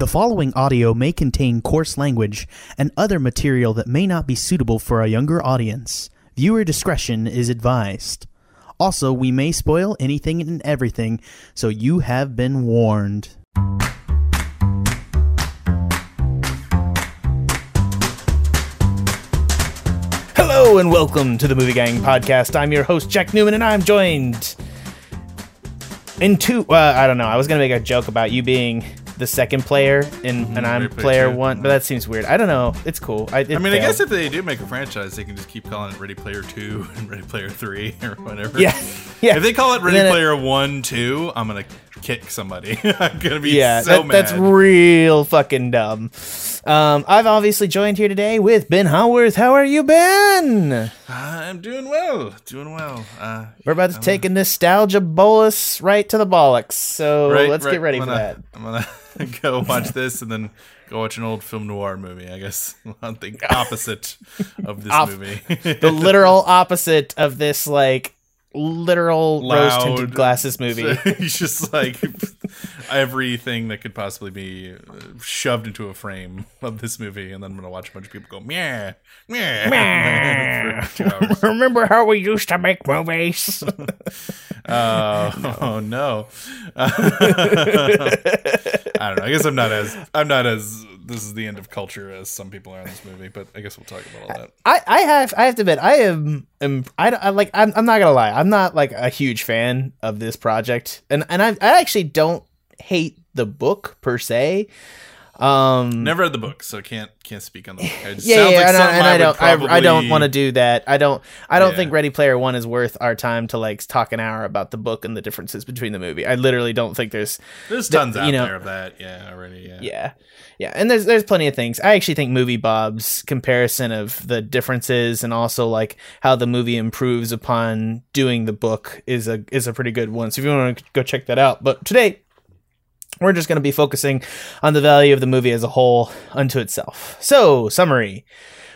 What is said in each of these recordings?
The following audio may contain coarse language and other material that may not be suitable for a younger audience. Viewer discretion is advised. Also, we may spoil anything and everything, so you have been warned. Hello and welcome to the Movie Gang podcast. I'm your host Jack Newman, and I'm joined in two. Uh, I don't know. I was gonna make a joke about you being the second player, and, and I'm Player player Two. one, but that seems weird. I don't know. It's cool. I, it I mean, I guess if they do make a franchise, they can just keep calling it Ready Player Two and Ready Player Three or whatever. yeah, yeah. If they call it Ready then it- Player One, Two, I'm gonna kick somebody. I'm gonna be yeah, so that- mad. that's real fucking dumb. Um, I've obviously joined here today with Ben Howarth. How are you, Ben? I'm doing well, doing well. Uh, We're about to take a nostalgia bolus right to the bollocks. So right- let's right, get ready I'm for gonna- that. I'm gonna go watch this and then go watch an old film noir movie. I guess on the opposite of this movie. The literal opposite of this, like literal rose tinted glasses movie. He's just like everything that could possibly be uh, shoved into a frame of this movie, and then I'm gonna watch a bunch of people go meh meh meh. Remember how we used to make movies? Uh, Oh no! I don't know. I guess I'm not as I'm not as this is the end of culture as some people are in this movie, but I guess we'll talk about all that. I, I have I have to admit I am, am I, I like I'm, I'm not gonna lie I'm not like a huge fan of this project and and I, I actually don't hate the book per se um Never read the book, so can't can't speak on the book. It yeah, yeah, like and, I, and I would don't I, I don't want to do that I don't I don't Yeah. think Ready Player One is worth our time to like talk an hour about the book and the differences between the movie I literally don't think there's There's tons you out know- there of that. Yeah, already. Yeah. Yeah. Yeah, and there's there's plenty of things. I actually think Movie Bob's comparison of the differences and also like how the movie improves upon doing the book is a is a pretty good one. So if you want to go check that out. But today we're just going to be focusing on the value of the movie as a whole unto itself. So, summary.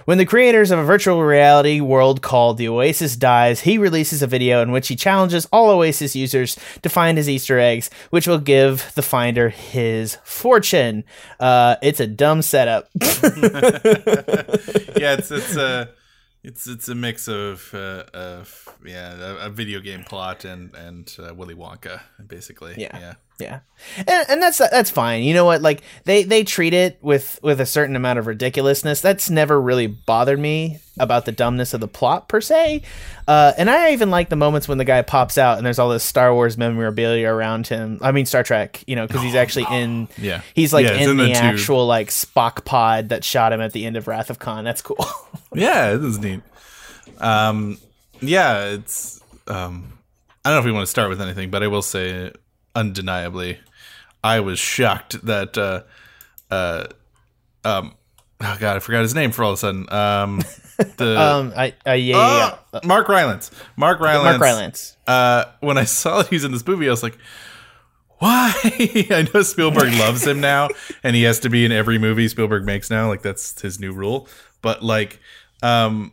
When the creators of a virtual reality world called The Oasis dies, he releases a video in which he challenges all Oasis users to find his Easter eggs, which will give the finder his fortune. Uh, it's a dumb setup. yeah, it's it's a it's it's a mix of uh, of yeah a, a video game plot and and uh, Willy Wonka basically. Yeah. yeah. Yeah, and, and that's that's fine. You know what? Like they they treat it with with a certain amount of ridiculousness. That's never really bothered me about the dumbness of the plot per se. Uh, and I even like the moments when the guy pops out and there's all this Star Wars memorabilia around him. I mean Star Trek, you know, because he's actually in. Yeah. He's like Yeah, in, in the, the actual like Spock pod that shot him at the end of Wrath of Khan. That's cool. Yeah, this is neat. Um, yeah, it's. Um, I don't know if we want to start with anything, but I will say, undeniably, I was shocked that. Uh, uh, um, oh god, I forgot his name for all of a sudden. Um, the um, I, I yeah, yeah, Ah, Mark Rylance. Mark. Rylance. Mark Rylance. uh, when I saw that he was in this movie, I was like, why? I know Spielberg loves him now, and he has to be in every movie Spielberg makes now. Like that's his new rule. But like, um,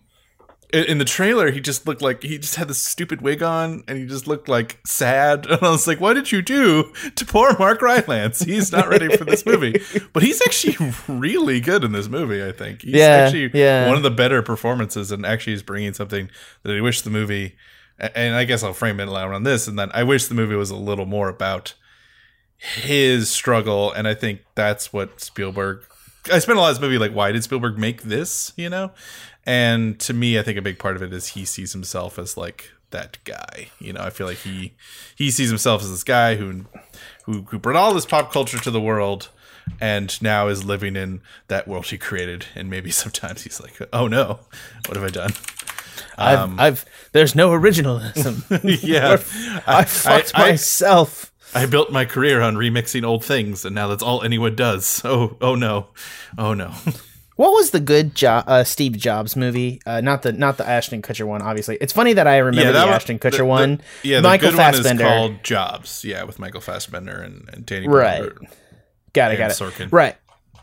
in, the trailer, he just looked like he just had this stupid wig on, and he just looked like sad. And I was like, what did you do to poor Mark Rylance? He's not ready for this movie, but he's actually really good in this movie. I think he's Yeah, actually yeah. one of the better performances, and actually is bringing something that I wish the movie and I guess I'll frame it around this, and then I wish the movie was a little more about his struggle, and I think that's what Spielberg. I spent a lot of this movie like, why did Spielberg make this? You know, and to me, I think a big part of it is he sees himself as like that guy. You know, I feel like he he sees himself as this guy who who who brought all this pop culture to the world. And now is living in that world he created, and maybe sometimes he's like, "Oh no, what have I done?" Um, I've, I've there's no originalism. yeah, I fucked I- myself. I built my career on remixing old things, and now that's all anyone does. Oh, oh no, oh no. What was the good jo- uh, Steve Jobs movie? Uh, not the not the Ashton Kutcher one, obviously. It's funny that I remember the one- Ashton Kutcher the- the- one. yeah, Michael the good one Fassbender. is called Jobs. Yeah, with Michael Fassbender and, and Danny. Right. Got it, got it. Sorkin. Right.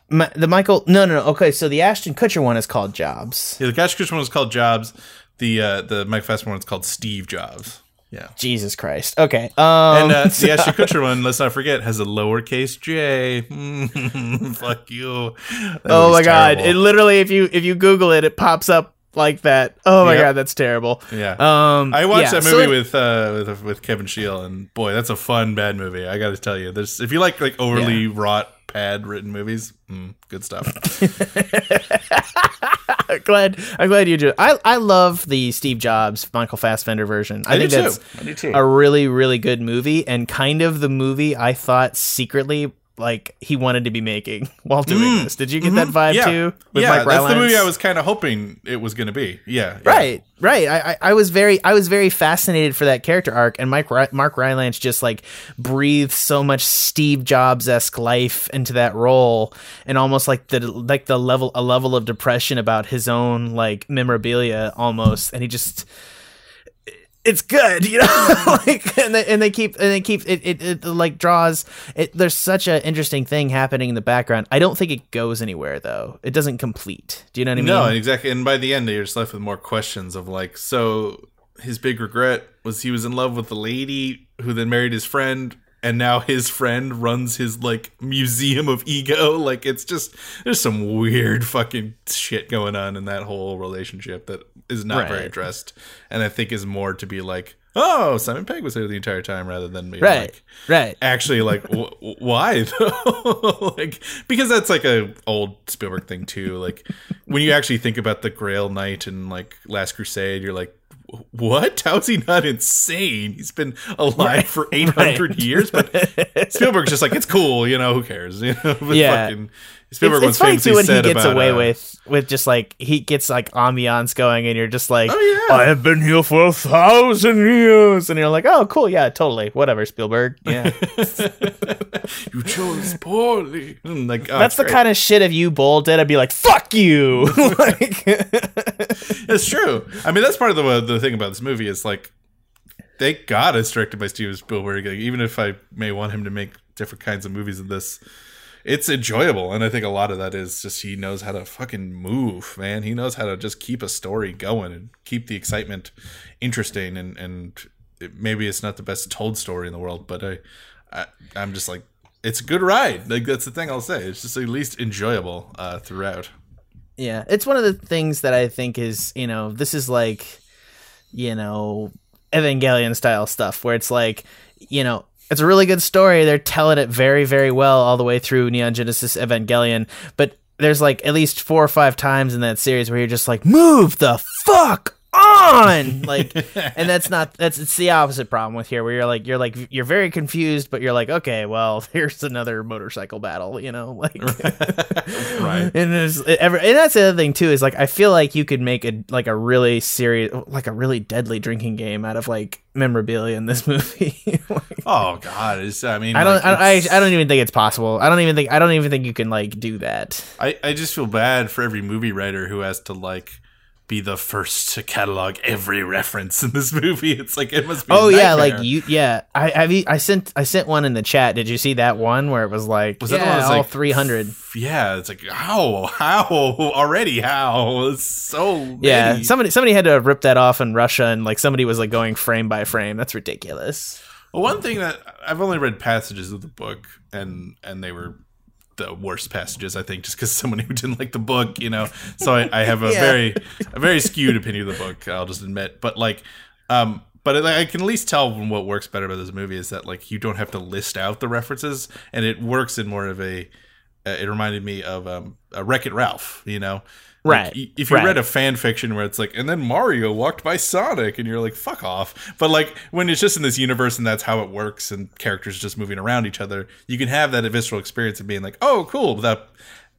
My, the Michael, no, no, no. Okay, so the Ashton Kutcher one is called Jobs. Yeah, the Ashton Kutcher one is called Jobs. The uh, the Mike Fassbender one is called Steve Jobs. Yeah. Jesus Christ. Okay. Um, And uh, the Ashton Kutcher one, let's not forget, has a lowercase j. Fuck you. That oh my god! terrible. It literally, if you if you Google it, it pops up like that. Oh my Yep. god, that's terrible. yeah. Um, I watched yeah, that movie it- with uh with with Kevin Shield, and boy, that's a fun bad movie. I got to tell you, there's if you like like overly wrought pad written movies, mm, good stuff. I'm glad I'm glad you do. I I love the Steve Jobs Michael Fassbender version. I, I think do that's too. I do too. a really really good movie and kind of the movie I thought secretly like he wanted to be making while doing Mm. this. Did you get that vibe Mm-hmm. yeah, too? Yeah, that's the movie I was kind of hoping it was going to be. Yeah, yeah. Right, right. I, I, I was very, I was very fascinated for that character arc, and Mike Mark Rylance just like breathed so much Steve Jobs esque life into that role, and almost like the like the level a level of depression about his own like memorabilia almost, and he just. It's good, you know, like, and they, and they keep and they keep it, it, it like draws. It, there's such an interesting thing happening in the background. I don't think it goes anywhere though. It doesn't complete. Do you know what I mean? No, exactly. And by the end, you're just left with more questions of like, so his big regret was he was in love with the lady who then married his friend, and now his friend runs his like museum of ego. Like, it's just there's some weird fucking shit going on in that whole relationship that is not very addressed, and I think is more to be like, oh, Simon Pegg was there the entire time, rather than being right, like, right. actually like w- why though like because that's like a old spielberg thing too like when you actually think about the grail knight and like last crusade you're like what how's he not insane he's been alive for 800 right. years but spielberg's just like it's cool you know who cares you know Yeah. fucking, spielberg it's, it's funny too when he gets about, away uh, with with just like he gets like ambiance going and you're just like Oh, yeah. I have been here for a thousand years and you're like oh cool yeah totally whatever Spielberg yeah you chose poorly like oh, that's the great. kind of shit if you Bull did I'd be like fuck you like It's true. I mean, that's part of the the thing about this movie is like, thank God it's directed by Steven Spielberg. Like, even if I may want him to make different kinds of movies than this, it's enjoyable, and I think a lot of that is just he knows how to fucking move, man. He knows how to just keep a story going and keep the excitement interesting, and and it, maybe it's not the best told story in the world, but I, I I'm just like. It's a good ride. Like that's the thing I'll say. It's just at least enjoyable uh, throughout. Yeah, it's one of the things that I think is, you know, this is like, you know, Evangelion style stuff where it's like, you know, it's a really good story. They're telling it very, very well all the way through Neon Genesis Evangelion, but there's like at least four or five times in that series where you're just like, move the fuck on like and that's not that's it's the opposite problem with here where you're like you're like you're very confused but you're like okay well here's another motorcycle battle you know like Right. and there's ever and that's the other thing too is like I feel like you could make a like a really serious like a really deadly drinking game out of like memorabilia in this movie. Like, Oh God! It's, I mean, I don't like, I, I I don't even think it's possible. I don't even think I don't even think you can like do that. I, I just feel bad for every movie writer who has to like be the first to catalog every reference in this movie. It's like it must be. Oh yeah, like you yeah. I have you, I sent I sent one in the chat. Did you see that one where it was like Was yeah, that all like 300? Yeah, it's like how how already how it's so Yeah, somebody somebody had to rip that off in Russia and like somebody was like going frame by frame. That's ridiculous. Well, one thing that I've only read passages of the book, and and they were the worst passages, I think, just because someone who didn't like the book, you know. So I, I have a Yeah. very a very skewed opinion of the book. I'll just admit, but like, um, but I can at least tell from what works better about this movie is that like you don't have to list out the references, and it works in more of a. Uh, it reminded me of um, a Wreck It Ralph, you know. Like, Right, y- if you right. read a fan fiction where it's like, and then Mario walked by Sonic, and you're like, fuck off. But like when it's just in this universe and that's how it works, and characters just moving around each other, you can have that visceral experience of being like, oh, cool, without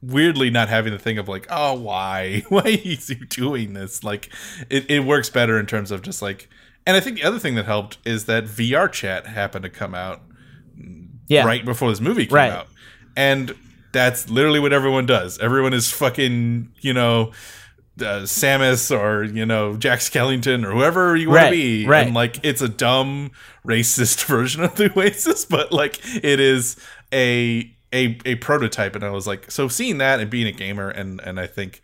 weirdly not having the thing of like, oh, why, why is he doing this? Like, it, it works better in terms of just like, and I think the other thing that helped is that VR chat happened to come out Yeah. right before this movie came Right. out. And that's literally what everyone does. Everyone is fucking, you know, uh, Samus or, you know, Jack Skellington or whoever you want Right, to be. right. And like it's a dumb racist version of the Oasis, but like it is a a a prototype and I was like so seeing that and being a gamer and and I think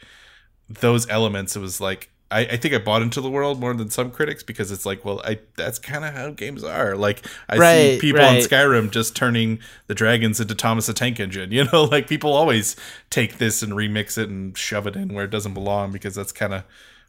those elements it was like I, I think I bought into the world more than some critics because it's like, well, I that's kind of how games are. Like I Right, see people in right. Skyrim just turning the dragons into Thomas the Tank Engine. You know, like people always take this and remix it and shove it in where it doesn't belong because that's kind of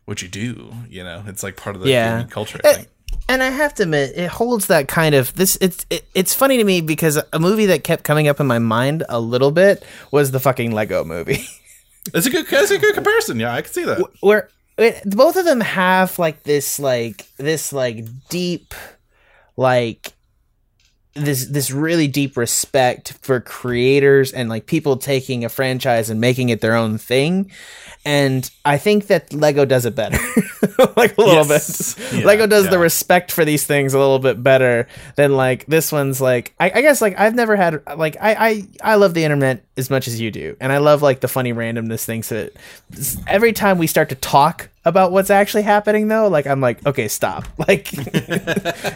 what you do. You know, it's like part of the Yeah. culture. I Eh, think. and I have to admit, it holds that kind of this. It's it, it's funny to me because a movie that kept coming up in my mind a little bit was the fucking Lego movie, It's a good, it's a good comparison. Yeah, I can see that. where it, both of them have like this like this like deep like this this really deep respect for creators and like people taking a franchise and making it their own thing. And i think that lego does it better. Like a little Yes. bit. Yeah, lego does the respect for these things a little bit better than like this one's like I, I guess like i've never had like I, I i love the internet as much as you do. And i love like the funny randomness things that every time we start to talk about what's actually happening though like i'm like okay stop. Like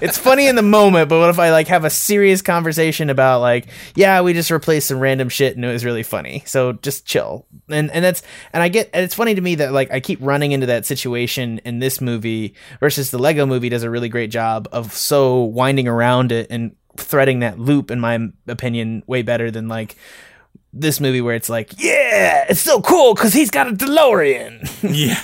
it's funny in the moment but what if i like have a serious conversation about like yeah we just replaced some random shit and it was really funny. So just chill. And and that's and i get and it's funny to me that like i keep running into that situation in this movie versus the lego movie does a really great job of so winding around it and threading that loop in my opinion way better than like this movie where it's like yeah it's so cool because he's got a delorean. Yeah.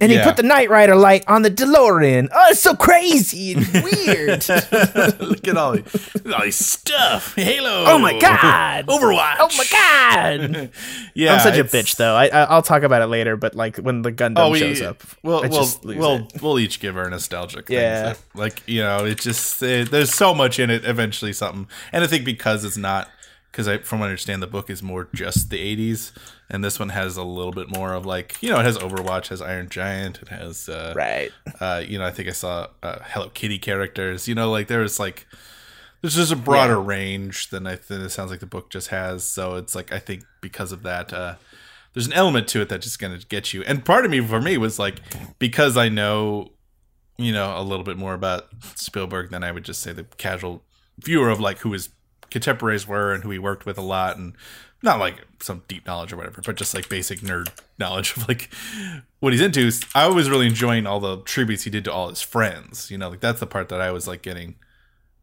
And Yeah. he put the Knight Rider light on the DeLorean. Oh, it's so crazy and weird. Look at all, the, all these stuff. Halo. oh my god! Overwatch. Oh my god! Yeah, I'm such a bitch, though. I, I I'll talk about it later. But like when the Gundam Oh, we, shows up, We'll we'll we'll, it. we'll each give our nostalgic things. Yeah. Like you know, it just it, there's so much in it. Eventually, something, and I think because it's not because I from what I understand, the book is more just the '80s, and this one has a little bit more of like you know, it has Overwatch, has Iron Giant, it has uh, right. uh, you know, I think I saw uh, Hello Kitty characters. You know, like there's like there's just a broader range than I think it sounds like the book just has. So it's like I think because of that, uh, there's an element to it that's just gonna get you. And part of me for me was like because I know, you know, a little bit more about Spielberg than I would just say the casual viewer of like who his contemporaries were and who he worked with a lot and not like some deep knowledge or whatever, but just like basic nerd knowledge of like what he's into. I was really enjoying all the tributes he did to all his friends. You know, like that's the part that I was like getting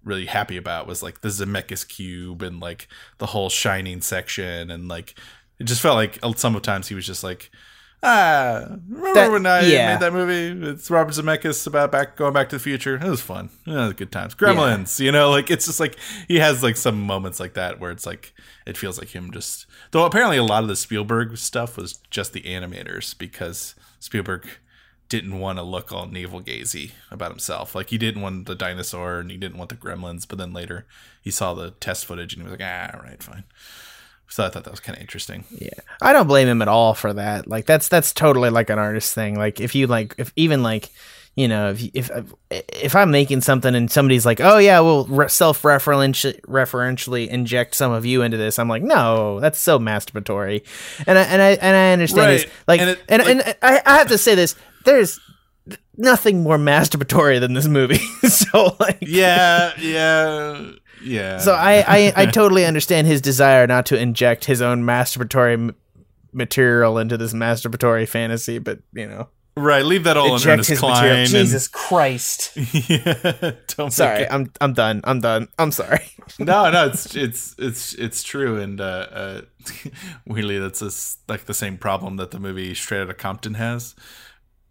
really happy about was like the Zemeckis cube and like the whole Shining section and like it just felt like uh, sometimes he was just like. Ah, remember That- when I yeah. made that movie? It's Robert Zemeckis about back going back to the future. It was fun. It was good times. Gremlins, you know, like it's just like he has like some moments like that where it's like it feels like him just. Though apparently a lot of the Spielberg stuff was just the animators because Spielberg didn't want to look all navel gazy about himself. Like he didn't want the dinosaur and he didn't want the gremlins, but then later he saw the test footage and he was like, ah, all right, fine. So I thought that was kind of interesting. Yeah, I don't blame him at all for that. Like that's that's totally like an artist thing. Like if you like, if even like, you know, if if if I'm making something and somebody's like, oh yeah, we'll re- self referentially inject some of you into this, I'm like, no, that's so masturbatory. And I and I and I understand this. Like, And and it- and, I, I have to say this. There's nothing more masturbatory than this movie. so like, Yeah, yeah, yeah. so I, I I totally understand his desire not to inject his own masturbatory m- material into this masturbatory fantasy, but you know, right, leave that all on inject Ernest his Cline. material. and- Jesus Christ! yeah, don't Sorry, it- I'm I'm done. I'm done. I'm sorry. no, no, it's it's it's it's true, and uh, uh, weirdly, that's just like the same problem that the movie Straight Outta Compton has.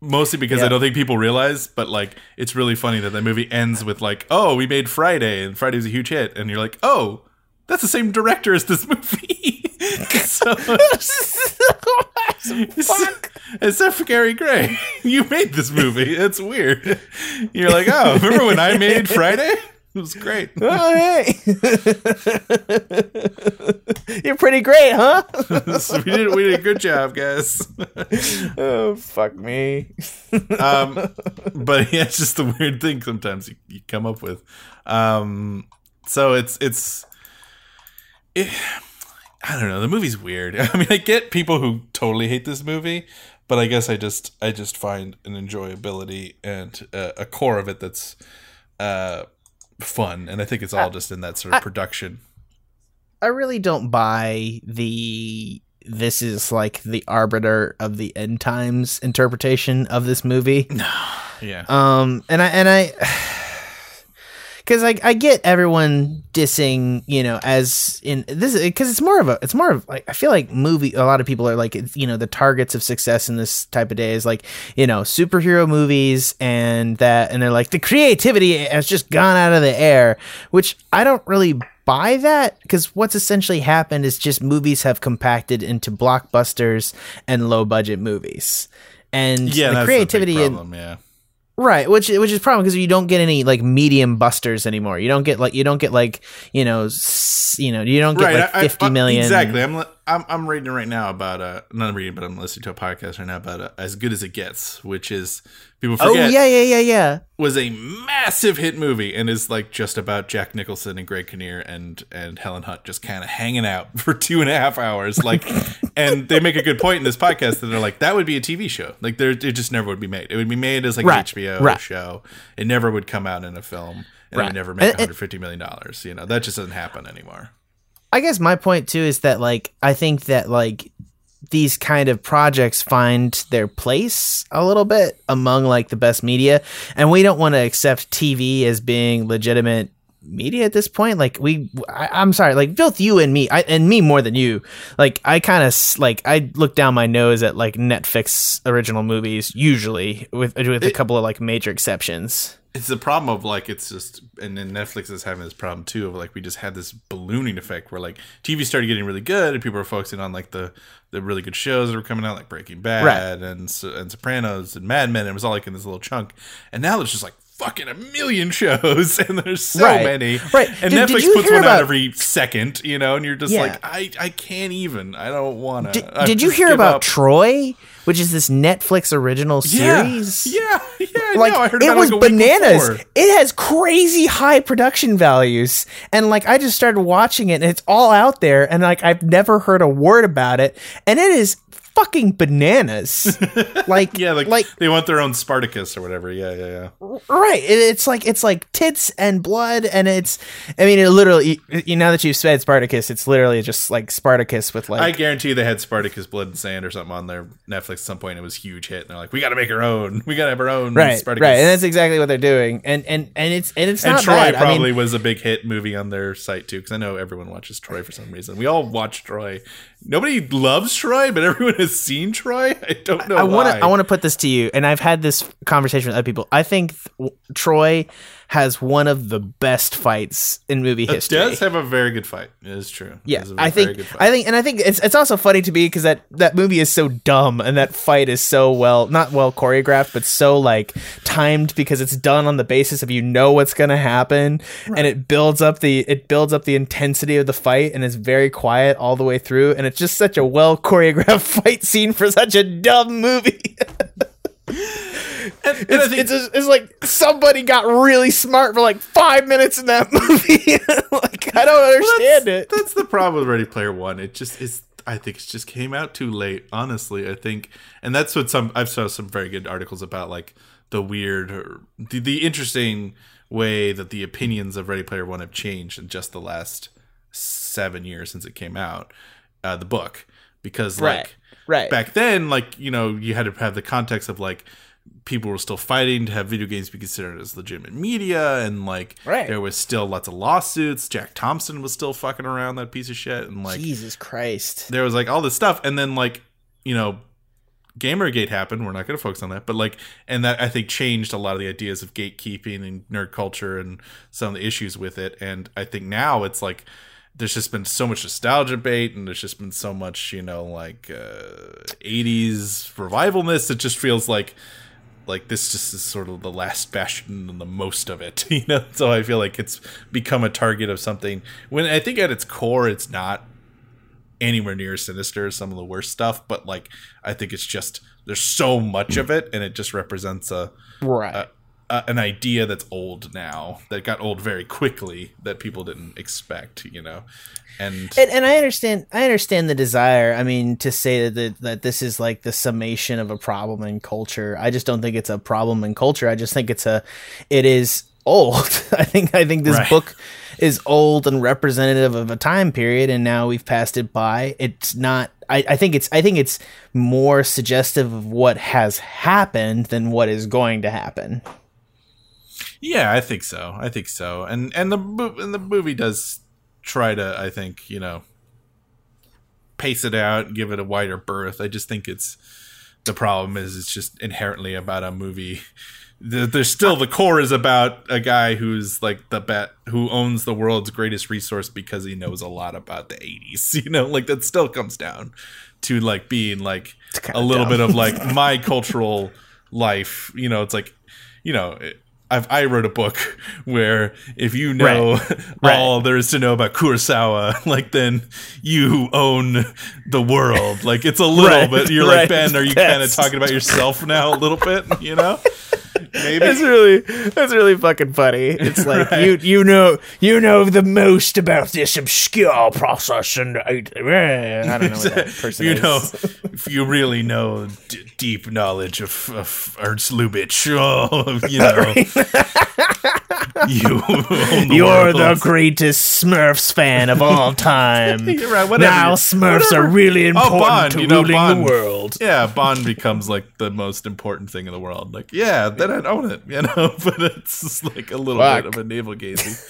Mostly because Yeah. I don't think people realize, but like it's really funny that the movie ends with like, "Oh, we made Friday, and Friday's a huge hit," and you're like, "Oh, that's the same director as this movie." so, Fuck. except for Gary Gray, you made this movie. It's weird. You're like, "Oh, remember when I made Friday?" It was great. Oh hey, you're pretty great, huh? So we did we did a good job, guys. oh fuck me. um, but yeah, it's just a weird thing sometimes you, you come up with. Um, so it's it's it, I don't know. The movie's weird. I mean, I get people who totally hate this movie, but I guess I just I just find an enjoyability and uh, a core of it that's uh fun, and I think it's all just in that sort of production. I really don't buy the this is like the arbiter of the end times interpretation of this movie. No. Yeah. Um, and I and I, because I I get everyone dissing, you know, as in this because it's more of a it's more of like I feel like movie. A lot of people are like you know the targets of success in this type of day is like you know superhero movies and that and they're like the creativity has just gone out of the air, which I don't really buy that because what's essentially happened is just movies have compacted into blockbusters and low budget movies and yeah, the creativity the big in problem, yeah. Right, which which is a problem because you don't get any like medium busters anymore. You don't get like you don't get like you know s- you know you don't get Right, like I- I- fifty million. Exactly. I'm, I'm I'm reading right now about uh not reading, but I'm listening to a podcast right now about uh, as good as it gets, which is people forget. Oh yeah, yeah, yeah, yeah. was a massive hit movie and is like just about Jack Nicholson and Greg Kinnear and and Helen Hunt just kind of hanging out for two and a half hours. Like, and they make a good point in this podcast that they're like that would be a TV show. Like, there it just never would be made. It would be made as like Right, an HBO right. show. It never would come out in a film. And it Right. never make And- and- 150 million dollars. You know that just doesn't happen anymore. I guess my point too is that like I think that like these kind of projects find their place a little bit among like the best media, and we don't want to accept TV as being legitimate media at this point. Like we I, i'm sorry like both you and me I, and me more than you like i kind of like i look down my nose at like netflix original movies usually with with a couple of like major exceptions it's the problem of like it's just and then netflix is having this problem too of like we just had this ballooning effect where like tv started getting really good and people were focusing on like the the really good shows that were coming out like breaking bad and and sopranos and mad men. And it was all like in this little chunk. And now there's just like fucking a million shows and there's so Right. many. Right. and Did- did netflix you puts one out every second you know and you're just Yeah. like i i can't even. I don't want did, to did you hear about troy which is this netflix original series? yeah yeah I like heard it was like bananas. It has crazy high production values, and like I just started watching it, and it's all out there, and like I've never heard a word about it, and it is fucking bananas. like yeah like, like they want their own spartacus or whatever yeah yeah yeah right. It, it's like it's like tits and blood, and it's. I mean, it literally. You know that you've said Spartacus, it's literally just like Spartacus with like. I guarantee they had Spartacus Blood and Sand or something on their Netflix at some point. It was a huge hit. And they're like, we got to make our own. We got to have our own Right, Spartacus. right, and that's exactly what they're doing, and and and it's and it's and not Troy bad. I mean, probably was a big hit movie on their site too, because I know everyone watches Troy for some reason. We all watch Troy. Nobody loves Troy, but everyone has seen Troy. I don't know I want to I want to put this to you, and I've had this conversation with other people. I think th- Troy has one of the best fights in movie history. It history. does have a very good fight. It is true. Yeah, is a I think. I think, and I think it's it's also funny to me because that that movie is so dumb, and that fight is so well not well choreographed, but so like timed because it's done on the basis of you know what's gonna happen, and it builds up the it builds up the intensity of the fight, and it's very quiet all the way through, and it's just such a well choreographed fight scene for such a dumb movie. And- and It's, think- it's, just- it's like somebody got really smart for like five minutes in that movie. like I don't understand it. That's the problem with Ready Player One. It just is. I think it just came out too late. Honestly, I think, and that's what some I've saw some very good articles about, like the weird, or the, the interesting way that the opinions of Ready Player One have changed in just the last seven years since it came out. Uh, the book, because Right, like right. back then, like you know, you had to have the context of like people were still fighting to have video games be considered as legitimate media and like Right. there was still lots of lawsuits jack thompson was still fucking around that piece of shit and like Jesus Christ. there was like all this stuff and then like you know gamergate happened we're not going to focus on that but like and that i think changed a lot of the ideas of gatekeeping and nerd culture and some of the issues with it and i think now it's like there's just been so much nostalgia bait and there's just been so much you know like uh 80s revivalness. It just feels like like this just is sort of the last bastion and the most of it you know? So i feel like it's become a target of something. When i think at its core it's not anywhere near sinister some of the worst stuff but like i think it's just there's so much of it and it just represents a, Right. a, a an idea that's old now that got old very quickly that people didn't expect you know and and, and I understand. I understand the desire. I mean, to say that the, that this is like the summation of a problem in culture. I just don't think it's a problem in culture. I just think it's a. It is old. I think. I think this Right. book. is old and representative of a time period and now we've passed it by it's not I, I think it's i think it's more suggestive of what has happened than what is going to happen Yeah, I think so. I think so. And and the and the movie does try to, I think, you know, pace it out, give it a wider berth. I just think it's the problem is it's just inherently about a movie. There's still the core is about a guy who's like the bet who owns the world's greatest resource because he knows a lot about the 80s. You know, like that still comes down to like being like a little dumb. bit of like my cultural life. You know, it's like you know. It, I've, I wrote a book where if you know Right. all there is to know about Kurosawa, like then you own the world. Like it's a little Right. bit. You're like Ben. Are you kind of talking about yourself now a little bit? You know, maybe. That's really that's really fucking funny. It's like you you know you know the most about this obscure process, and I, I don't know what that person you is. know, if you really know d- deep knowledge of, of Ernst Lubitsch, oh, you know you the you're the world. greatest Smurfs fan of all time. You're right, whatever. now Smurfs Whatever. are really oh, important Bond, to you know, ruling Bond. the world. Yeah, Bond becomes like the most important thing in the world. Like, yeah, then I'd own it, you know. But it's just like a little Fuck. bit of a navel gazing.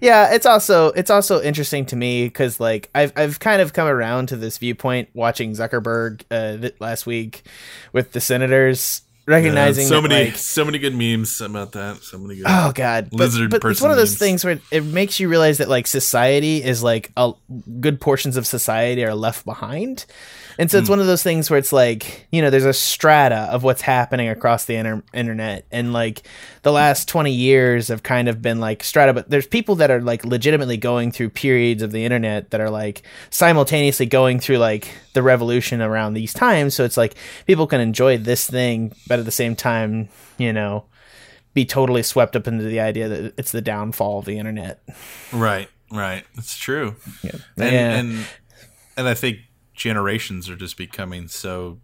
Yeah, it's also it's also interesting to me because like I've I've kind of come around to this viewpoint watching Zuckerberg uh, th- last week with the senators, recognizing so that, many, like, so many good memes about that. So many good. Oh god, but, Lizard but it's person one of those memes. things where it makes you realize that like society is like a good portions of society are left behind, and so it's hmm. one of those things where it's like you know there's a strata of what's happening across the inter- internet, and like the last twenty years have kind of been like strata, but there's people that are like legitimately going through periods of the internet that are like simultaneously going through like the revolution around these times, so it's like people can enjoy this thing, but at the same time, you know be totally swept up into the idea that it's the downfall of the internet. Right, right. It's true. Yeah. and Yeah. and and I think generations are just becoming so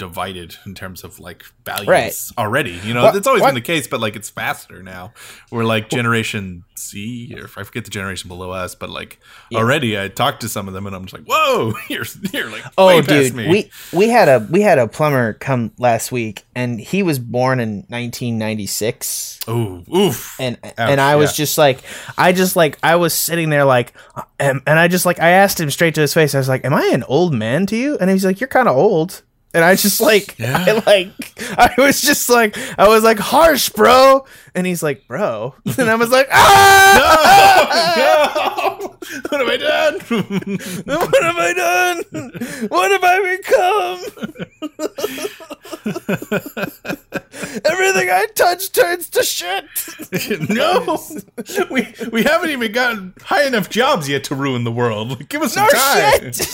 divided in terms of like values Right. already. You know, What- it's always what- been the case, but like it's faster now. We're like Generation Z, or I forget the generation below us, but like already I talked to some of them and I'm just like, whoa, you're you're like Oh, way past dude, we we had a we had a plumber come last week, and he was born in 1996. Ooh, oof. and Ouch, and I was yeah. just like, I just like, I was sitting there like, and, and I just like, I asked him straight to his face. I was like, "Am I an old man to you?" And he's like, "You're kind of old." And I just like, Yeah. I like, I was just like, I was like, harsh, bro. And he's like, bro. And I was like, ah, no, what have I done? what have I done? What have I become? Everything I touch turns to shit. no, we we haven't even gotten high enough jobs yet to ruin the world. Give us some No time. shit.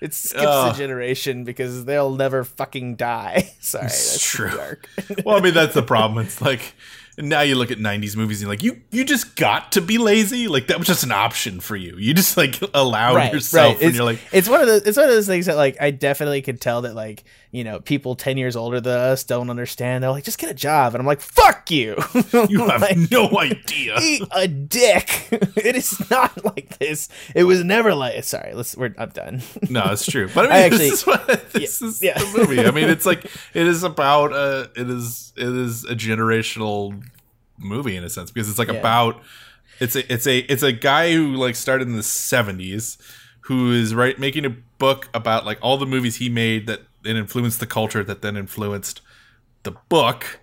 It skips Ugh. a generation because they'll never fucking die. Sorry, that's true. too dark. Well, I mean that's the problem. It's like now you look at '90s movies and you're like, you you just got to be lazy. Like that was just an option for you. You just like allowed yourself, and It's, you're like, it's one of the it's one of those things that like I definitely could tell that like you know people ten years older than us don't understand. They're like, just get a job, and I'm like, fuck you. you have Like, no idea. Eat a dick. it is not like this. It was never like. Sorry, let's. We're. I'm done. No, it's true. But I mean, I actually- this is what this is yeah. the movie. I mean, it's like it is about uh it is it is a generational movie in a sense because it's like Yeah. about it's a it's a it's a guy who like started in the 70s who is right making a book about like all the movies he made that then influenced the culture that then influenced the book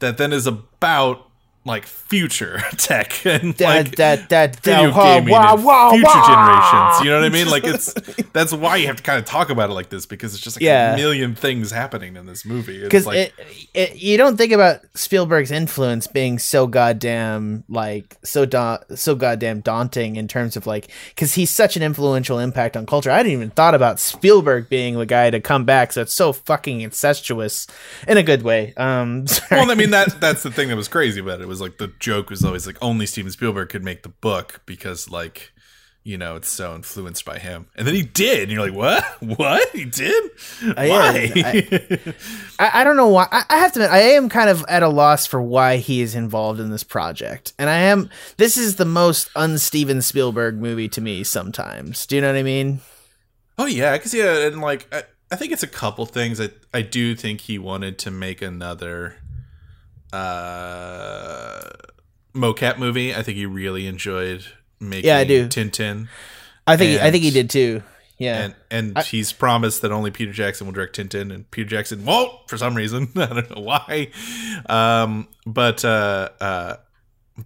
that then is about like future tech and like that that that video that- gaming wah, and wah, future wah. generations. You know what I mean? Like it's that's why you have to kind of talk about it like this because it's just like Yeah. a million things happening in this movie. Because like it, it, you don't think about Spielberg's influence being so goddamn like so da- so goddamn daunting in terms of like because he's such an influential impact on culture. I didn't even thought about Spielberg being the guy to come back. So it's so fucking incestuous in a good way. Um, sorry. well, I mean that that's the thing that was crazy about it. It was like the joke was always like only Steven Spielberg could make the book because like you know it's so influenced by him and then he did and you're like what what he did yeah, why I, I don't know why. I, I have to admit, I am kind of at a loss for why he is involved in this project. And I am. This is the most un-Steven Spielberg movie to me. Sometimes, do you know what I mean? oh yeah i can see it and like I, I think it's a couple things i i do think he wanted to make another uh mocap movie i think he really enjoyed making Yeah, I do. tintin I think. I think he did too. Yeah. and and he's promised that only Peter Jackson will direct Tintin, and Peter Jackson won't for some reason. I don't know why. Um, but uh, uh,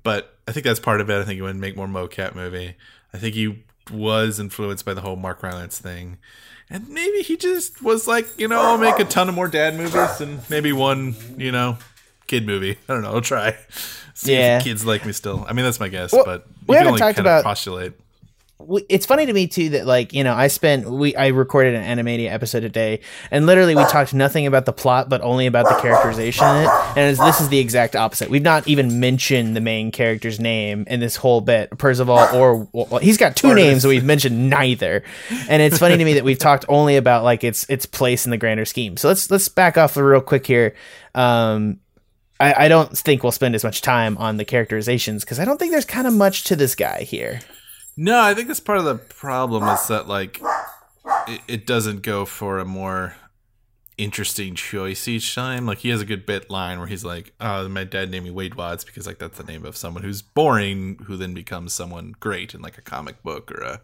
but I think that's part of it. I think he to make more mocap movie. I think he was influenced by the whole Mark Rylance thing, and maybe he just was like, you know, I'll make a ton of more dad movies and maybe one, you know, kid movie. I don't know. I'll try. See Yeah. if kids like me still. I mean, that's my guess, Well, but we haven't talked about- postulate. we- it's funny to me too that like you know I spent we I recorded an Animania episode a day and literally we talked nothing about the plot but only about the characterization in it and it's- this is the exact opposite. We've not even mentioned the main character's name in this whole bit, Percival or well, he's got two Artemis. names, but we've mentioned neither. And it's funny to me that we've talked only about like its its place in the grander scheme. So let's let's back off real quick here. Um, I, I don't think we'll spend as much time on the characterizations because I don't think there's kind of much to this guy here. No, I think that's part of the problem is that like it, it doesn't go for a more interesting choice each time. Like he has a good bit line where he's like, "Oh, my dad named me Wade Watts because like that's the name of someone who's boring who then becomes someone great in like a comic book or a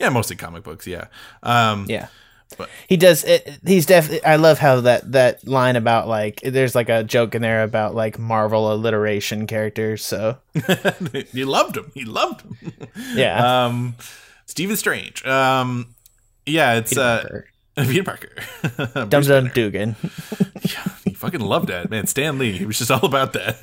yeah, mostly comic books, yeah." Um Yeah. But- he does it he's definitely i love how that that line about like there's like a joke in there about like marvel alliteration characters so he loved him. He loved him. yeah um Stephen Strange. Um yeah, it's Peter uh Parker. Peter Parker. dum dum dugan Yeah, he fucking loved that man. Stan Lee, he was just all about that.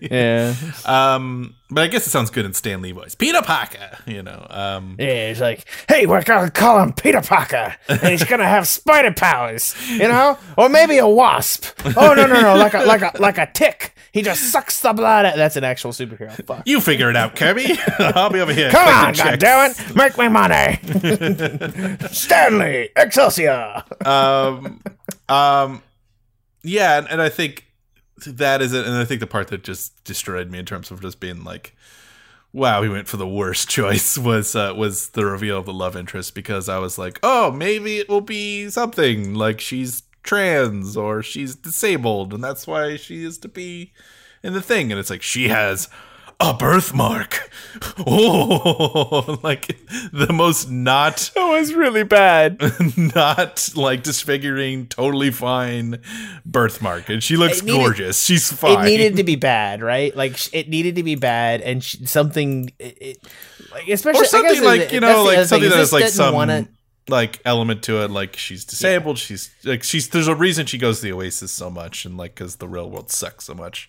yeah um, but I guess it sounds good in Stan Lee voice. Peter Parker, you know. Um, yeah he's like hey we're gonna call him peter parker and he's gonna have spider powers you know or maybe a wasp oh no no no like a like a like a tick he just sucks the blood out. that's an actual superhero fuck you figure it out, Kirby. I'll be over here. Come on, goddammit! Make me money! Stan Lee, Excelsior! um, um, yeah, and, and I think that is it. And I think the part that just destroyed me in terms of just being like, wow, we went for the worst choice was uh, was the reveal of the love interest because I was like, oh, maybe it will be something like she's trans or she's disabled and that's why she is to be in the thing. And it's like she has a birthmark. Oh, like the most not That was really bad. not like disfiguring, totally fine birthmark, and she looks needed- gorgeous. She's fine. It needed to be bad, right? Like it needed to be bad, and sh- something, it, it, like especially or something like you know, like something is that has like some wanna- like element to it. Like she's disabled. She's like she's. There's a reason she goes to the Oasis so much, and like because the real world sucks so much.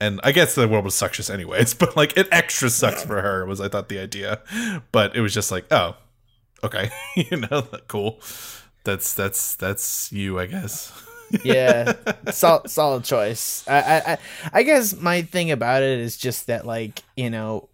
And I guess the world would suck just anyways, but like it extra sucks for her was I thought the idea, but it was just like oh, okay, you know, cool. That's that's that's you, I guess. yeah, sol- solid choice. I, I, I, I guess my thing about it is just that, like, you know,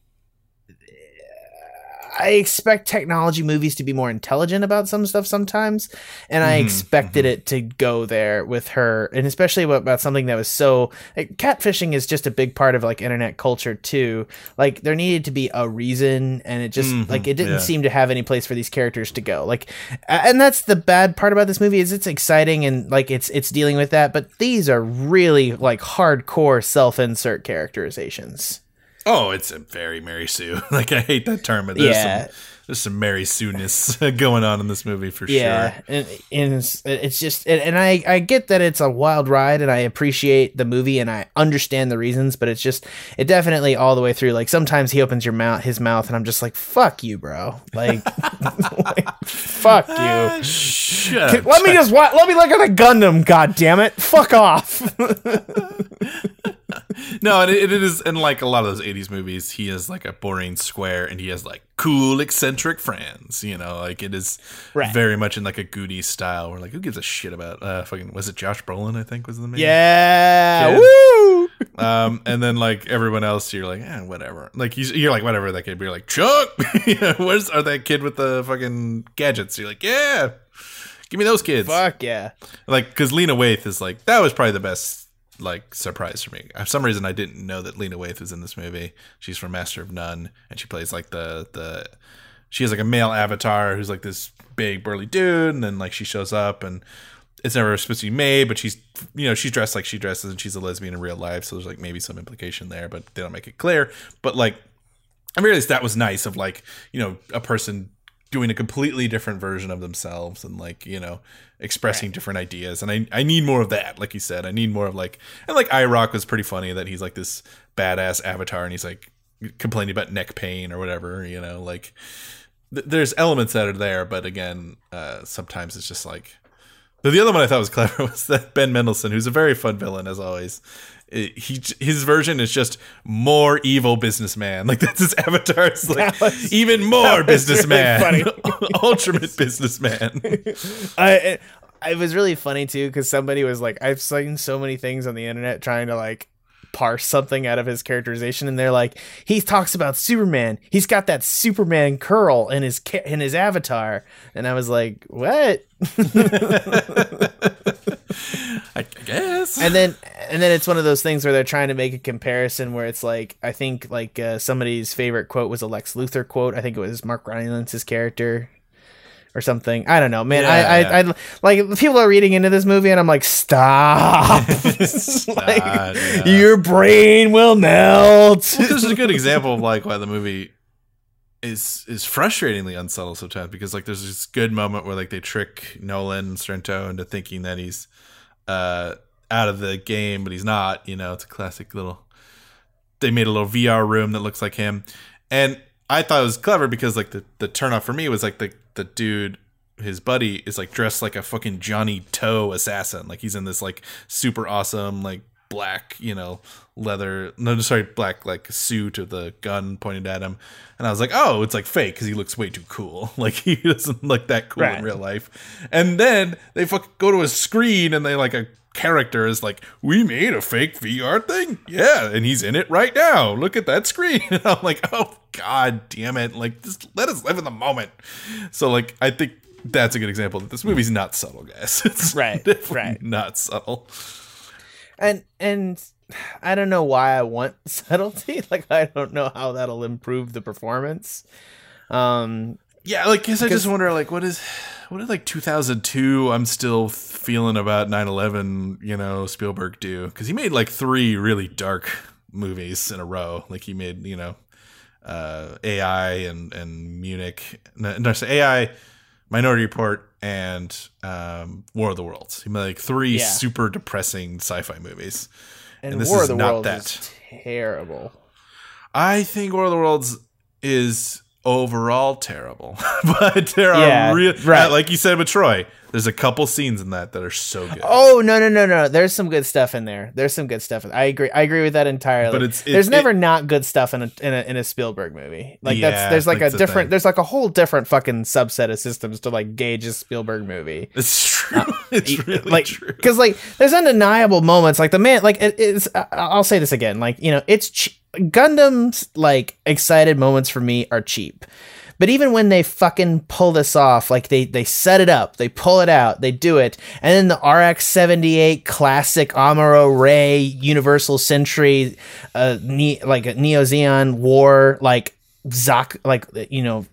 I expect technology movies to be more intelligent about some stuff sometimes, and I Mhm, expected it to go there with her, and especially about, about something that was so like, catfishing is just a big part of like internet culture too. Like, there needed to be a reason, and it just Mhm, like it didn't yeah. seem to have any place for these characters to go. Like, and that's the bad part about this movie is it's exciting and like it's it's dealing with that, but these are really like hardcore self-insert characterizations. Oh, it's a very Mary Sue. Like I hate that term, but there's Yeah. some there's some Mary Sue-ness going on in this movie for Yeah, sure. and, and it's, it's just and, and I I get that it's a wild ride and I appreciate the movie and I understand the reasons, but it's just it definitely all the way through. Like sometimes he opens your mouth his mouth and I'm just like fuck you, bro. Like, like, fuck you. Ah, shut Let me just wa- let me look at the Gundam. God damn it! Fuck off. No, and it, it is in like a lot of those '80s movies. He is like a boring square, and he has like cool, eccentric friends. You know, like it is Right. very much in like a Goonies style. Where like, who gives a shit about uh fucking was it Josh Brolin? I think was the main. yeah. Kid. Woo. Um, and then like everyone else, you're like, eh, whatever. Like you, you're like, whatever that kid. But you're like, Chuck, where's are that kid with the fucking gadgets? You're like, yeah, give me those kids. Fuck yeah. Like, because Lena Waithe is like that was probably the best like surprise for me. For some reason, I didn't know that Lena Waithe was in this movie. She's from Master of None, and she plays like the the. She has like a male avatar who's like this big burly dude, and then like she shows up and it's never supposed to be made, but she's you know she's dressed like she dresses, and she's a lesbian in real life, so there's like maybe some implication there, but they don't make it clear. But like, I realized that was nice of like you know a person doing a completely different version of themselves and like you know expressing right. different ideas and I, I need more of that like you said i need more of like and like iRock was pretty funny that he's like this badass avatar and he's like complaining about neck pain or whatever you know like th- there's elements that are there but again uh sometimes it's just like but the other one I thought was clever was that Ben Mendelsohn, who's a very fun villain as always. He his version is just more evil businessman. Like that's his avatar. It's like was, even more businessman, really ultimate businessman. I it was really funny too because somebody was like, I've seen so many things on the internet trying to like parse something out of his characterization and they're like he talks about superman he's got that superman curl in his in his avatar and i was like what i guess and then and then it's one of those things where they're trying to make a comparison where it's like i think like uh, somebody's favorite quote was a lex luthor quote i think it was mark rylance's character or something. I don't know, man. Yeah, I, I, yeah. I, like people are reading into this movie, and I'm like, stop! like, yeah. Your brain will melt. Well, this is a good example of like why the movie is is frustratingly unsubtle sometimes because like there's this good moment where like they trick Nolan Sorrento into thinking that he's uh out of the game, but he's not. You know, it's a classic little. They made a little VR room that looks like him, and I thought it was clever because like the the turnoff for me was like the the dude his buddy is like dressed like a fucking Johnnie To assassin. Like he's in this like super awesome like black, you know, leather no sorry, black like suit with the gun pointed at him. And I was like, "Oh, it's like fake cuz he looks way too cool." Like he doesn't look that cool right. in real life. And then they fuck go to a screen and they like a character is like, "We made a fake VR thing." Yeah, and he's in it right now. Look at that screen. And I'm like, "Oh god damn it. Like just let us live in the moment." So like I think that's a good example that this movie's not subtle, guys. It's right, right, not subtle. And and I don't know why I want subtlety. Like I don't know how that'll improve the performance. Um, yeah, like cause I just wonder, like, what is what is like 2002? I'm still feeling about 9/11. You know, Spielberg do because he made like three really dark movies in a row. Like he made, you know, uh, AI and and Munich. No, no AI, Minority Report, and um, War of the Worlds. He made like three yeah. super depressing sci-fi movies, and, and this War is of the not Worlds that terrible. I think War of the Worlds is overall terrible, but there yeah, are real, right. like you said with Troy. There's a couple scenes in that that are so good. Oh no no no no! There's some good stuff in there. There's some good stuff. I agree. I agree with that entirely. But it's, there's never it, not good stuff in a, in a in a Spielberg movie. Like yeah, that's there's like a different. There's like a whole different fucking subset of systems to like gauge a Spielberg movie. It's true. Uh, it's really like, true. Because like there's undeniable moments. Like the man. Like it, it's. I'll say this again. Like you know it's. Ch- Gundam's like excited moments for me are cheap. But even when they fucking pull this off, like they they set it up, they pull it out, they do it, and then the RX seventy eight classic Amuro Ray Universal Century, uh, ne- like Neo Zeon War, like Zak, like you know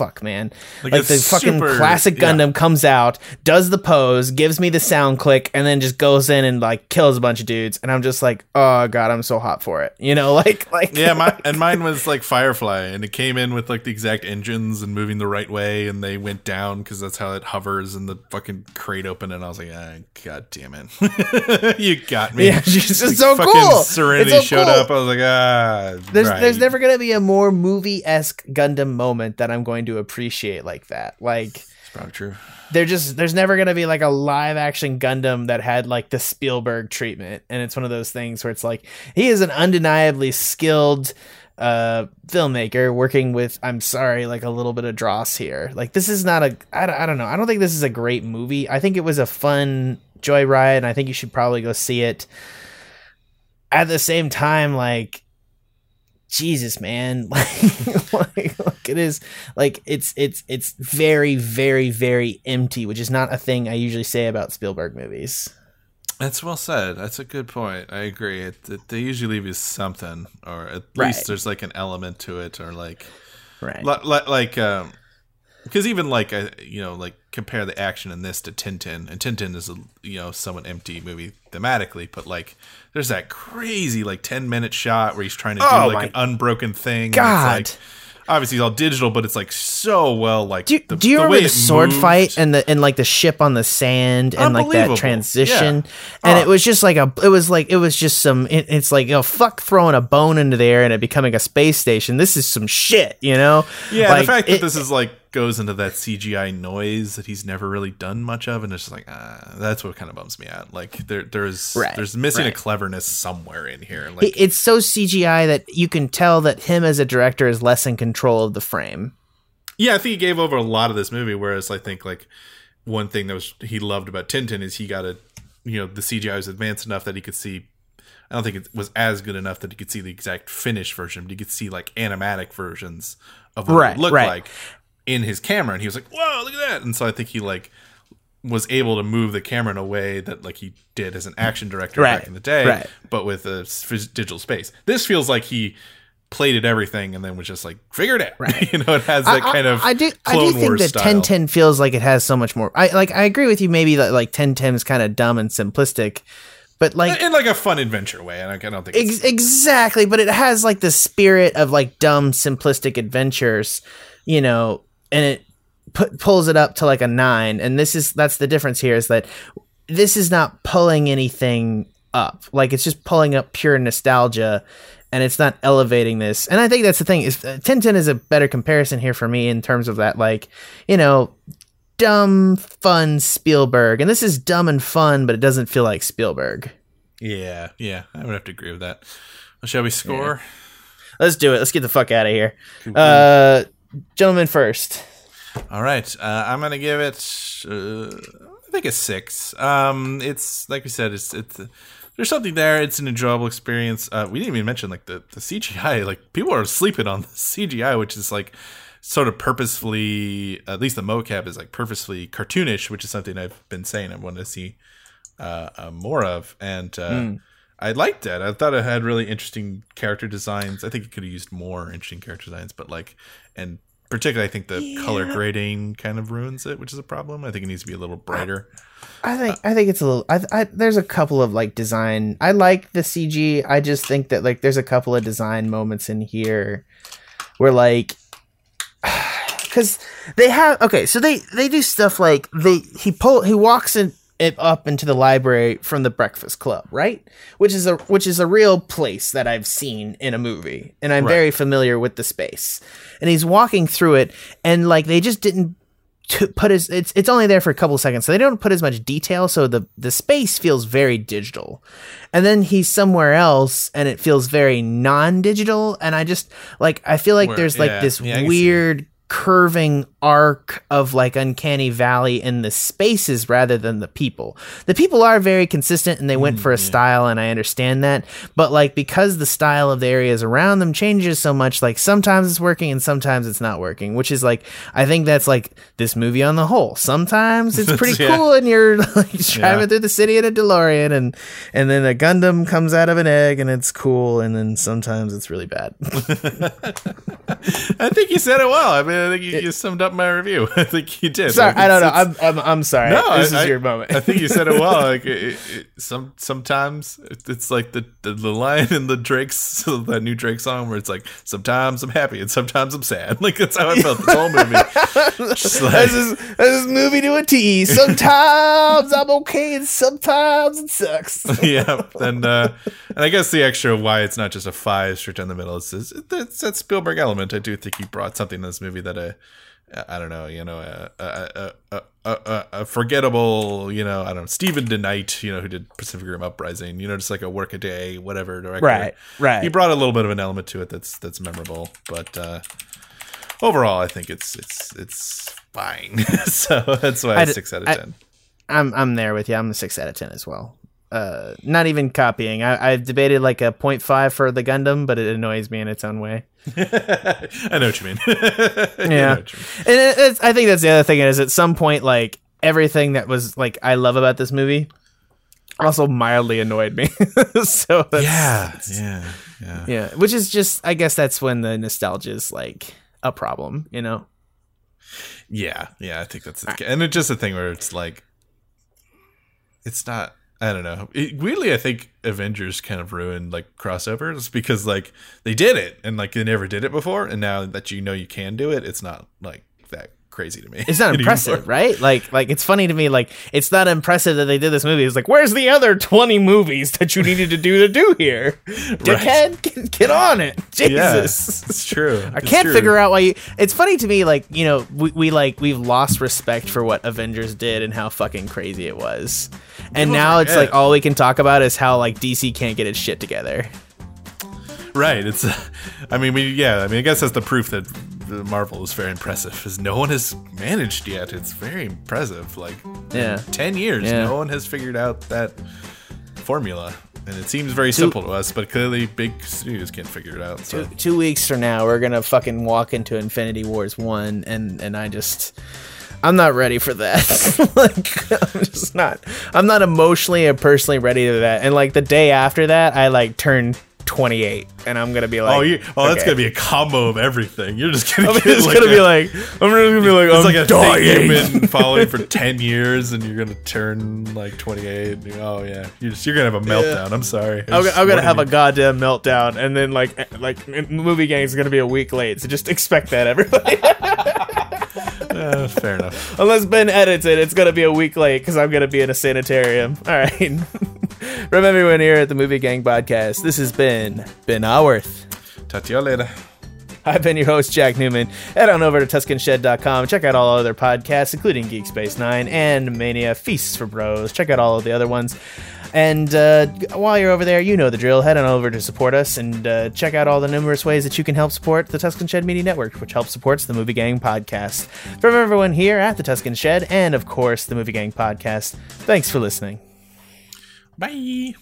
fuck, man. Like, like the fucking super, classic Gundam yeah. comes out, does the pose, gives me the sound click, and then just goes in and like kills a bunch of dudes. And I'm just like, oh god, I'm so hot for it. You know, like like yeah. My and mine was like Firefly, and it came in with like the exact engines and moving the right way, and they went down because that's how it hovers, and the fucking crate opened, and I was like, ah, god damn it, you got me. Yeah, she's just like, so cool. Serenity so showed cool. up. I was like, ah. There's right. there's never gonna be a more movie esque Gundam moment that I'm going to to appreciate like that. Like it's probably true. They're just there's never gonna be like a live action Gundam that had like the Spielberg treatment, and it's one of those things where it's like he is an undeniably skilled uh filmmaker working with i'm sorry like a little bit of dross here. Like this is not a I, I don't know. I don't think this is a great movie. I think it was a fun joyride and i think you should probably go see it. At the same time, like Jesus, man, like, like, like it is like it's it's it's very very very empty, which is not a thing I usually say about Spielberg movies. That's well said. That's a good point. I agree. It, it, they usually leave you something, or at Right. least there's like an element to it, or like Right. li- li- like um because even like I, you know like compare the action in this to Tintin and Tintin is a you know somewhat empty movie thematically but like there's that crazy like 10 minute shot where he's trying to Oh do like an unbroken thing God. like obviously it's all digital but it's like so well like Do, the, do you the remember way the sword moved- fight and the and like the ship on the sand and like that transition Yeah. and Oh. it was just like a it was like it was just some it, it's like you know fuck throwing a bone into the air and it becoming a space station this is some shit you know yeah Like, the fact that it- this is like goes into that CGI noise that he's never really done much of and it's just like ah, that's what kind of bums me out like there there's Right, there's missing a cleverness somewhere in here like it's so CGI that you can tell that him as a director is less in control of the frame Yeah, I think he gave over a lot of this movie. Whereas I think like one thing that was he loved about Tintin is he got a you know the CGI was advanced enough that he could see. I don't think it was as good enough that he could see the exact finished version, but he could see like animatic versions of what Right, it would look right. like in his camera, and he was like, "Whoa, look at that!" And so I think he like was able to move the camera in a way that like he did as an action director Right, back in the day, right. but with a digital space. This feels like he plated everything and then was just like figure it out. Right. you know, it has that I- kind of I, I do I do think that ten ten feels like it has so much more I like I agree with you maybe that like Tintin is kind of dumb and simplistic but like in like a fun adventure way. And I I don't think Ex- exactly, but it has like the spirit of like dumb, simplistic adventures, you know, and it pu- pulls it up to like a nine. And this is that's the difference here is that this is not pulling anything up, like it's just pulling up pure nostalgia, and it's not elevating this. And I think that's the thing is uh, Tintin is a better comparison here for me in terms of that, like you know. Dumb, fun Spielberg, and this is dumb and fun, but it doesn't feel like Spielberg. yeah, yeah. I would have to agree with that. Well, shall we score? Let's do it. Let's get the fuck out of here. Uh, gentlemen first. All right, uh, I'm gonna give it. Uh, I think a six. Um, it's like we said, it's it's. there's something there. It's an enjoyable experience. Uh, we didn't even mention like the the CGI. Like people are sleeping on the CGI, which is like sort of purposefully. At least the mocap is like purposefully cartoonish, which is something I've been saying I want to see uh, uh, more of. And uh, I liked it. I thought it had really interesting character designs. I think it could have used more interesting character designs, but like, and particularly, I think the color grading kind of ruins it, which is a problem. I think it needs to be a little brighter. I think uh, I think it's a little. I, I there's a couple of like design. I like the CG. I just think that like there's a couple of design moments in here where like because they have okay. So they they do stuff like they he pull he walks in up into the library from the Breakfast Club, right? Which is a which is a real place that I've seen in a movie, and I'm Right. very familiar with the space. And he's walking through it, and like they just didn't to put as it's it's only there for a couple seconds, so they don't put as much detail. So the the space feels very digital, and then he's somewhere else, and it feels very non-digital. And I just like I feel like Where- there's like yeah, this yeah, I can see weird curving arc of like uncanny valley in the spaces rather than the people the people are very consistent and they went Mm, for a style and i understand that but like because the style of the areas around them changes so much like sometimes it's working and sometimes it's not working which is like i think that's like this movie on the whole sometimes it's pretty Yeah. cool and you're like driving Yeah. through the city in a delorean and and then a gundam comes out of an egg and it's cool and then sometimes it's really bad I think you said it well. I mean, I think you, you summed up my review. I think you did. sorry Like, i don't know I'm, I'm i'm sorry No, this I- is I- your moment I think you said it well. Like it, it, some sometimes it's like the, the the line in the Drake's that new Drake song where it's like sometimes I'm happy and sometimes I'm sad. Like that's how I felt this whole movie. Just like- This is this is movie to a T. Sometimes I'm okay, and sometimes it sucks. yeah, and uh, and I guess the extra why it's not just a five straight down the middle it's that Spielberg element. I do think he brought something in this movie that a I don't know, you know, a a, a, a, a, forgettable, you know, I don't know, Steven DeKnight, you know, who did Pacific Rim Uprising, you know, just like a work a day, whatever director. Right, right. He brought a little bit of an element to it that's that's memorable, but uh, overall, I think it's it's it's fine. so that's why I six out of I- ten. I'm I'm there with you. I'm a six out of ten as well. Uh, not even copying. I, I've debated like a 0.5 for the Gundam, but it annoys me in its own way. I know what you mean. Yeah, and it, it's, I think that's the other thing is at some point like everything that was like I love about this movie also mildly annoyed me. so that's, yeah, yeah, yeah, yeah, which is just I guess that's when the nostalgia is like a problem, you know. Yeah, yeah, I think that's the, and it's just a thing where it's like it's not I don't know. It, weirdly, I think Avengers kind of ruined like crossovers because like they did it and like they never did it before, and now that you know you can do it, it's not like crazy to me. It's not impressive, right? Like, like it's funny to me. Like, it's not impressive that they did this movie. It's like, where's the other twenty movies that you needed to do to do here, dickhead? Get, get, on it, Jesus! Yeah, it's true. I can't true. figure out why you. It's funny to me. Like, you know, we, we like we've lost respect for what Avengers did and how fucking crazy it was, and now it's like all we can talk about is how like DC can't get its shit together. Right. It's. I mean, we yeah. I mean, I guess that's the proof that Marvel is very impressive, because no one has managed yet. It's very impressive. Like, yeah, ten years, Yeah. no one has figured out that formula, and it seems very simple to us, but clearly big studios can't figure it out. So two, two weeks from now, we're gonna fucking walk into Infinity Wars one, and and I just. I'm not ready for that. like, I'm just not. I'm not emotionally and personally ready to that. And like the day after that, I like turn 28, and I'm gonna be oh, like, oh, you, oh, that's gonna be a combo of everything. You're just gonna. I'm just like gonna a- be like, I'm just gonna be like, It's I'm like a dying. thing you've been following for ten years, and you're gonna turn like 28. and you- oh yeah, you're just you're gonna have a meltdown. I'm sorry. I'm, I'm gonna have a goddamn meltdown, and then like like movie gang is gonna be a week late. So just expect that, everybody. Uh, fair enough. Unless Ben edits it, it's gonna be a week late because I'm gonna be in a sanitarium. All right. From everyone here at the Movie Gang Podcast, this has been Ben Howarth. Talk to you later. I've been your host, Jack Newman. Head on over to TuscanShed.com. Check out all other podcasts, including Geek Space 9 and Mania Feasts for Bros. Check out all of the other ones. And uh, while you're over there, you know the drill. Head on over to support us and uh, check out all the numerous ways that you can help support the Tuscan Shed Media Network, which helps supports the Movie Gang podcast. From everyone here at the Tuscan Shed and, of course, the Movie Gang podcast, thanks for listening. Bye.